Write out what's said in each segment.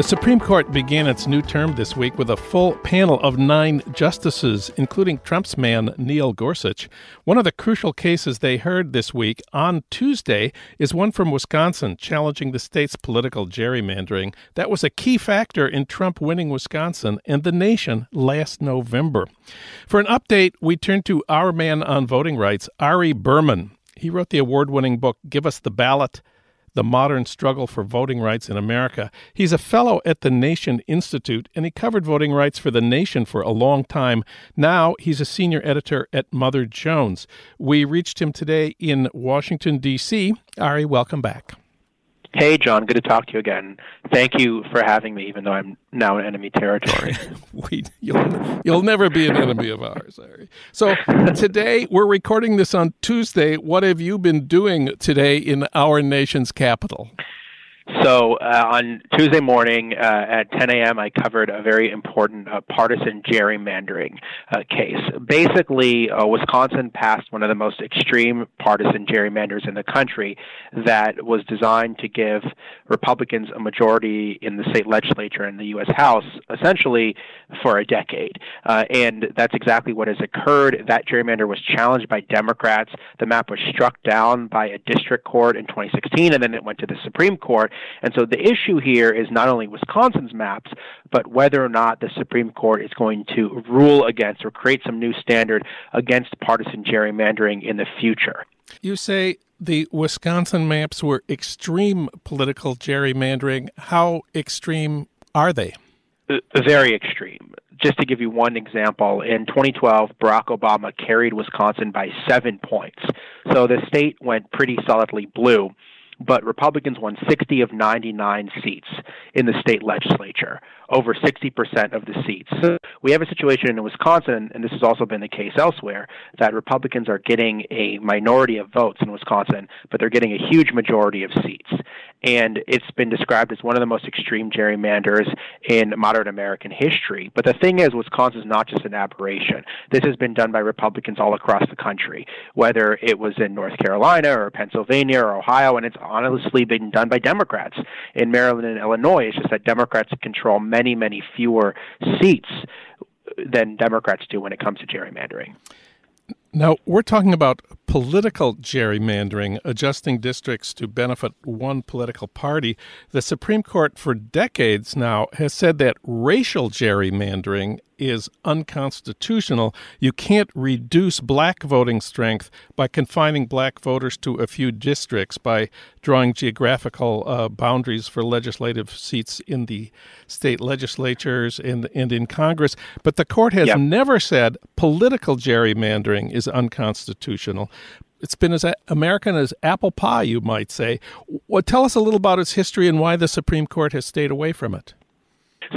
The Supreme Court began its new term this week with a full panel of nine justices, including Trump's man, Neil Gorsuch. One of the crucial cases they heard this week on Tuesday is one from Wisconsin challenging the state's political gerrymandering. That was a key factor in Trump winning Wisconsin and the nation last November. For an update, we turn to our man on voting rights, Ari Berman. He wrote the award winning book, Give Us the Ballot the Modern Struggle for Voting Rights in America. He's a fellow at the Nation Institute, and he covered voting rights for the nation for a long time. Now he's a senior editor at Mother Jones. We reached him today in Washington, D.C. Ari, welcome back. Hey, John, good to talk to you again. Thank you for having me, even though I'm now in enemy territory. we, you'll, you'll never be an enemy of ours. So today, we're recording this on Tuesday. What have you been doing today in our nation's capital? So uh, on Tuesday morning uh, at 10 a.m., I covered a very important uh, partisan gerrymandering uh, case. Basically, uh, Wisconsin passed one of the most extreme partisan gerrymanders in the country that was designed to give Republicans a majority in the state legislature and the U.S. House, essentially for a decade. Uh, and that's exactly what has occurred. That gerrymander was challenged by Democrats. The map was struck down by a district court in 2016, and then it went to the Supreme Court. And so the issue here is not only Wisconsin's maps, but whether or not the Supreme Court is going to rule against or create some new standard against partisan gerrymandering in the future. You say the Wisconsin maps were extreme political gerrymandering. How extreme are they? Uh, very extreme. Just to give you one example, in 2012, Barack Obama carried Wisconsin by seven points. So the state went pretty solidly blue but Republicans won 60 of 99 seats in the state legislature, over 60% of the seats. So we have a situation in Wisconsin, and this has also been the case elsewhere, that Republicans are getting a minority of votes in Wisconsin, but they're getting a huge majority of seats. And it's been described as one of the most extreme gerrymanders in modern American history. But the thing is, Wisconsin is not just an aberration. This has been done by Republicans all across the country, whether it was in North Carolina or Pennsylvania or Ohio, and it's honestly been done by Democrats in Maryland and Illinois. It's just that Democrats control many, many fewer seats than Democrats do when it comes to gerrymandering. Now, we're talking about political gerrymandering, adjusting districts to benefit one political party. The Supreme Court, for decades now, has said that racial gerrymandering is unconstitutional. You can't reduce black voting strength by confining black voters to a few districts, by drawing geographical uh, boundaries for legislative seats in the state legislatures and, and in Congress. But the court has yep. never said political gerrymandering is unconstitutional it's been as American as apple pie, you might say. Well, tell us a little about its history and why the Supreme Court has stayed away from it.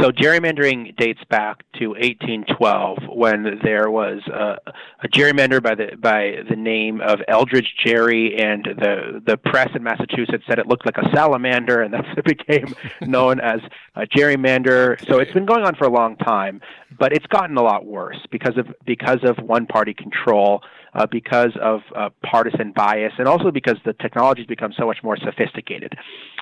So gerrymandering dates back to 1812 when there was a, a gerrymander by the by the name of Elbridge Gerry, and the the press in Massachusetts said it looked like a salamander, and that's it became known as a gerrymander. So it's been going on for a long time, but it's gotten a lot worse because of because of one party control uh, because of uh, partisan bias, and also because the technology has become so much more sophisticated.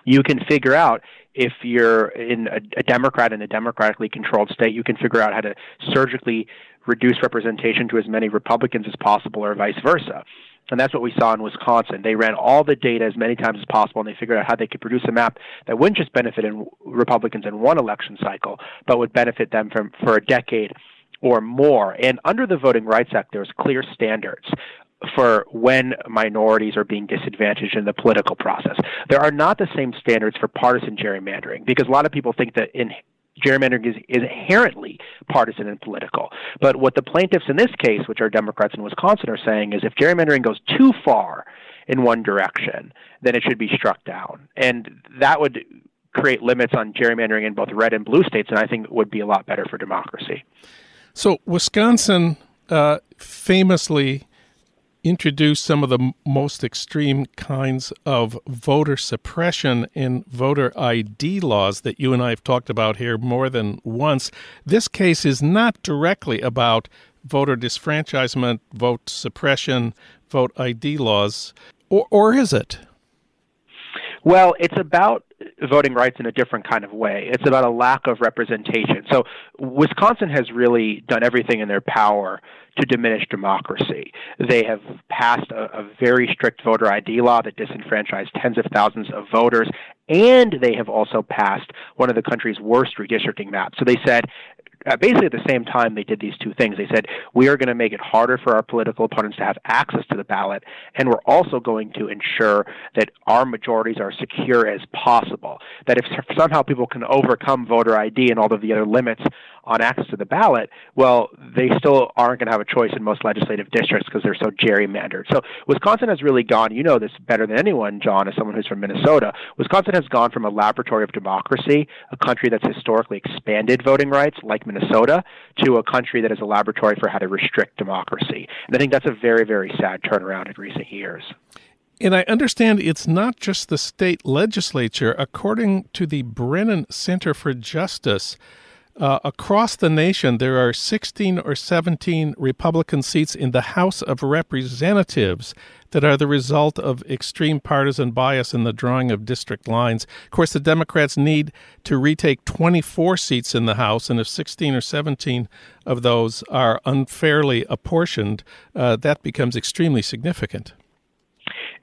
You can figure out if you're in a, a Democrat in a democratically controlled state, you can figure out how to surgically reduce representation to as many Republicans as possible, or vice versa. And that's what we saw in Wisconsin. They ran all the data as many times as possible, and they figured out how they could produce a map that wouldn't just benefit in Republicans in one election cycle, but would benefit them from, for a decade or more. And under the Voting Rights Act, there's clear standards for when minorities are being disadvantaged in the political process. There are not the same standards for partisan gerrymandering because a lot of people think that in gerrymandering is, is inherently partisan and political. But what the plaintiffs in this case, which are Democrats in Wisconsin, are saying is if gerrymandering goes too far in one direction, then it should be struck down. And that would create limits on gerrymandering in both red and blue states, and I think would be a lot better for democracy. So, Wisconsin uh, famously introduced some of the most extreme kinds of voter suppression in voter ID laws that you and I have talked about here more than once. This case is not directly about voter disfranchisement, vote suppression, vote ID laws, or, or is it? Well, it's about voting rights in a different kind of way. It's about a lack of representation. So Wisconsin has really done everything in their power to diminish democracy. They have passed a, a, very strict voter ID law that disenfranchised tens of thousands of voters, and they have also passed one of the country's worst redistricting maps. So they said uh, basically at the same time they did these two things. They said, we are going to make it harder for our political opponents to have access to the ballot, and we're also going to ensure that our majorities are secure as possible. That if somehow people can overcome voter ID and all of the other limits on access to the ballot, well, they still aren't going to have a choice in most legislative districts because they're so gerrymandered. So Wisconsin has really gone, you know this better than anyone, John, as someone who's from Minnesota. Wisconsin has gone from a laboratory of democracy, a country that's historically expanded voting rights, like Minnesota, to a country that is a laboratory for how to restrict democracy. And I think that's a very, very sad turnaround in recent years. And I understand it's not just the state legislature. According to the Brennan Center for Justice, uh, across the nation, there are 16 or 17 Republican seats in the House of Representatives that are the result of extreme partisan bias in the drawing of district lines. Of course, the Democrats need to retake 24 seats in the House, and if 16 or 17 of those are unfairly apportioned, uh, that becomes extremely significant.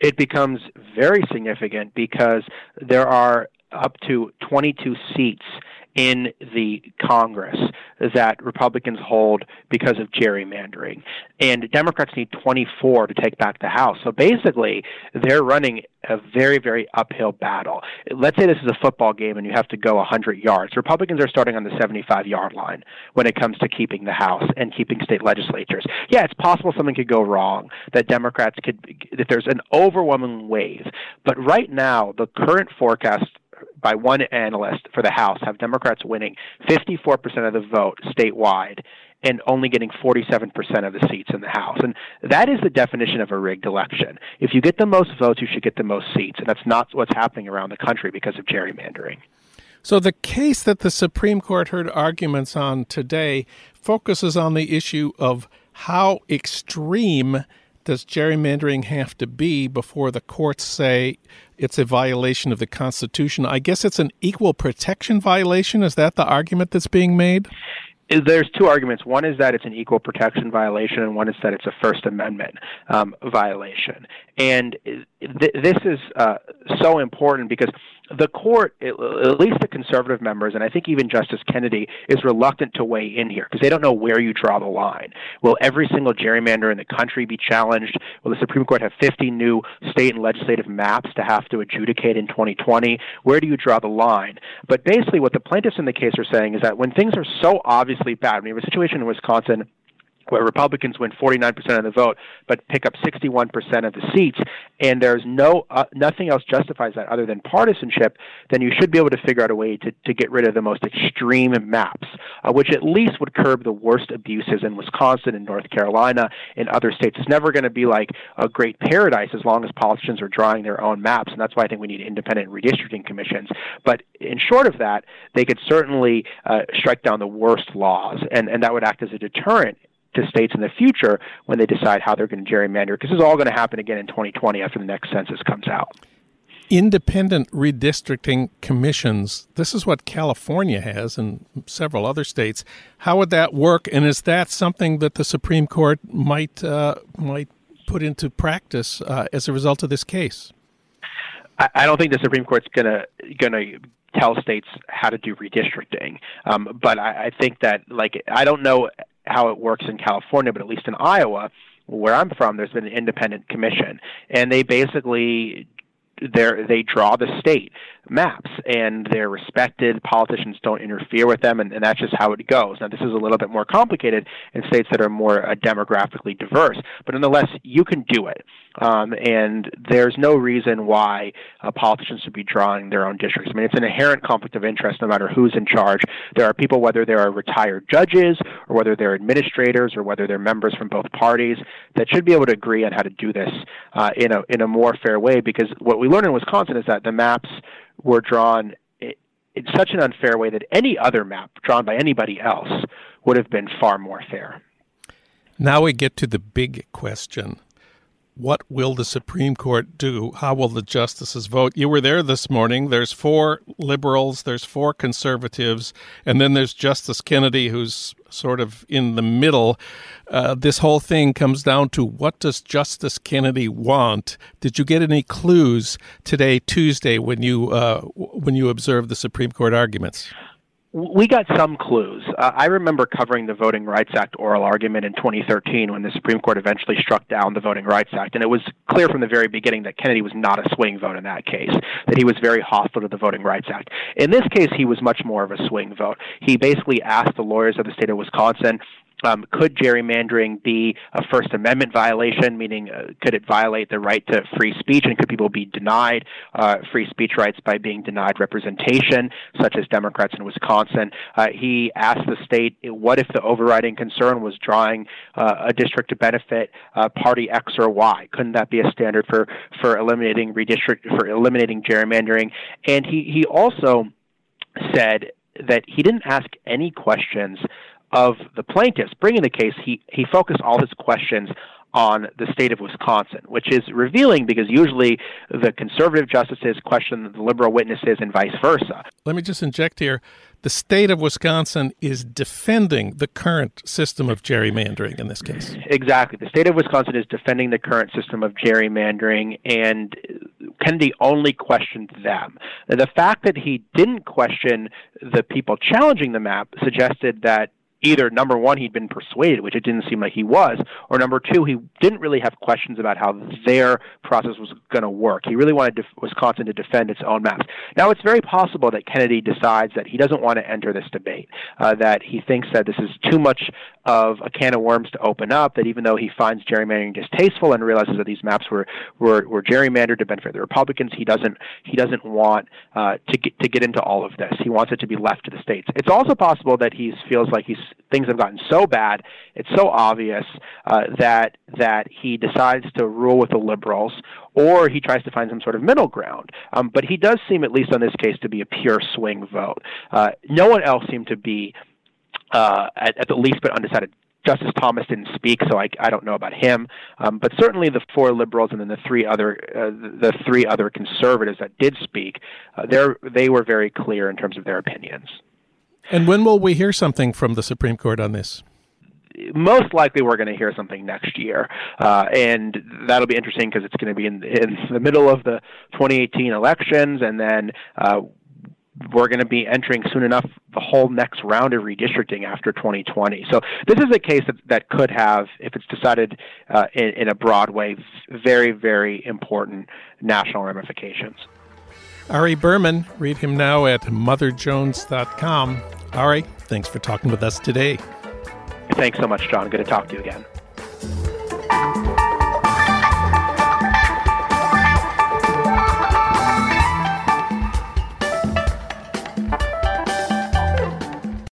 It becomes very significant because there are up to 22 seats in the Congress that Republicans hold because of gerrymandering. And Democrats need 24 to take back the House. So basically, they're running a very, very uphill battle. Let's say this is a football game and you have to go 100 yards. Republicans are starting on the 75 yard line when it comes to keeping the House and keeping state legislatures. Yeah, it's possible something could go wrong, that Democrats could, that there's an overwhelming wave. But right now, the current forecast by one analyst for the House have Democrats winning 54% of the vote statewide and only getting 47% of the seats in the House. And that is the definition of a rigged election. If you get the most votes, you should get the most seats. And that's not what's happening around the country because of gerrymandering. So, the case that the Supreme Court heard arguments on today focuses on the issue of how extreme does gerrymandering have to be before the courts say it's a violation of the Constitution? I guess it's an equal protection violation. Is that the argument that's being made? there's two arguments. One is that it's an equal protection violation, and one is that it's a First Amendment um, violation. And th- this is uh, so important because the court, at least the conservative members, and I think even Justice Kennedy, is reluctant to weigh in here because they don't know where you draw the line. Will every single gerrymander in the country be challenged? Will the Supreme Court have 50 new state and legislative maps to have to adjudicate in 2020? Where do you draw the line? But basically, what the plaintiffs in the case are saying is that when things are so obviously bad, we have a situation in Wisconsin where Republicans win 49% of the vote but pick up 61% of the seats, and there's no uh, nothing else justifies that other than partisanship, then you should be able to figure out a way to, to get rid of the most extreme maps, uh, which at least would curb the worst abuses in Wisconsin and North Carolina and other states. It's never going to be like a great paradise as long as politicians are drawing their own maps, and that's why I think we need independent redistricting commissions. But in short of that, they could certainly uh, strike down the worst laws, and, and that would act as a deterrent to states in the future when they decide how they're going to gerrymander. Because this is all going to happen again in 2020 after the next census comes out. Independent redistricting commissions. This is what California has and several other states. How would that work? And is that something that the Supreme Court might uh, might put into practice uh, as a result of this case? I, I don't think the Supreme Court's going to going to tell states how to do redistricting. Um, but I, I think that, like, I don't know how it works in California, but at least in Iowa, where I'm from, there's been an independent commission, and they basically they draw the state maps and they're respected. Politicians don't interfere with them, and, and that's just how it goes. Now, this is a little bit more complicated in states that are more uh, demographically diverse, but nonetheless, you can do it. Um, and there's no reason why uh, politicians should be drawing their own districts. I mean, it's an inherent conflict of interest no matter who's in charge. There are people, whether they are retired judges or whether they're administrators or whether they're members from both parties, that should be able to agree on how to do this uh, in a in a more fair way. Because what we learned in Wisconsin is that the maps were drawn in such an unfair way that any other map drawn by anybody else would have been far more fair. Now we get to the big question. What will the Supreme Court do? How will the justices vote? You were there this morning. There's four liberals, there's four conservatives, and then there's Justice Kennedy, who's sort of in the middle. Uh, this whole thing comes down to what does Justice Kennedy want? Did you get any clues today, Tuesday, when you uh, when you observed the Supreme Court arguments? We got some clues. Uh, I remember covering the Voting Rights Act oral argument in 2013 when the Supreme Court eventually struck down the Voting Rights Act. And it was clear from the very beginning that Kennedy was not a swing vote in that case, that he was very hostile to the Voting Rights Act. In this case, he was much more of a swing vote. He basically asked the lawyers of the state of Wisconsin um, could gerrymandering be a First Amendment violation, meaning uh, could it violate the right to free speech, and could people be denied uh, free speech rights by being denied representation, such as Democrats in Wisconsin? Uh, he asked the state, what if the overriding concern was drawing uh, a district to benefit uh, party X or Y? Couldn't that be a standard for for eliminating redistrict for eliminating gerrymandering? And he he also said that he didn't ask any questions of the plaintiffs bringing the case, he, he focused all his questions on the state of Wisconsin, which is revealing because usually the conservative justices question the liberal witnesses and vice versa. Let me just inject here. The state of Wisconsin is defending the current system of gerrymandering in this case. Exactly. The state of Wisconsin is defending the current system of gerrymandering, and Kennedy only questioned them. The fact that he didn't question the people challenging the map suggested that either number one he'd been persuaded which it didn't seem like he was or number two he didn't really have questions about how their process was going to work. He really wanted wisconsin to defend its own maps. Now it's very possible that kennedy decides that he doesn't want to enter this debate uh, that he thinks that this is too much of a can of worms to open up that even though he finds gerrymandering distasteful and realizes that these maps were were, were gerrymandered to benefit the republicans he doesn't he doesn't want uh, to get to get into all of this. He wants it to be left to the states. It's also possible that he feels like he's things have gotten so bad, it's so obvious uh, that that he decides to rule with the liberals, or he tries to find some sort of middle ground. Um, but he does seem, at least on this case, to be a pure swing vote. Uh, no one else seemed to be, uh, at, at the least, but undecided. Justice Thomas didn't speak, so I, I don't know about him. Um, but certainly the four liberals and then the three other uh, the three other conservatives that did speak, uh, they were very clear in terms of their opinions. And when will we hear something from the Supreme Court on this? most likely we're going to hear something next year, uh, and that'll be interesting because it's going to be in, in the middle of the 2018 elections, and then uh, we're going to be entering soon enough the whole next round of redistricting after 2020. So this is a case that, that could have, if it's decided uh, in, in a broad way, very, very important national ramifications. Ari Berman, read him now at motherjones.com. Ari, thanks for talking with us today. Thanks so much, John. Good to talk to you again.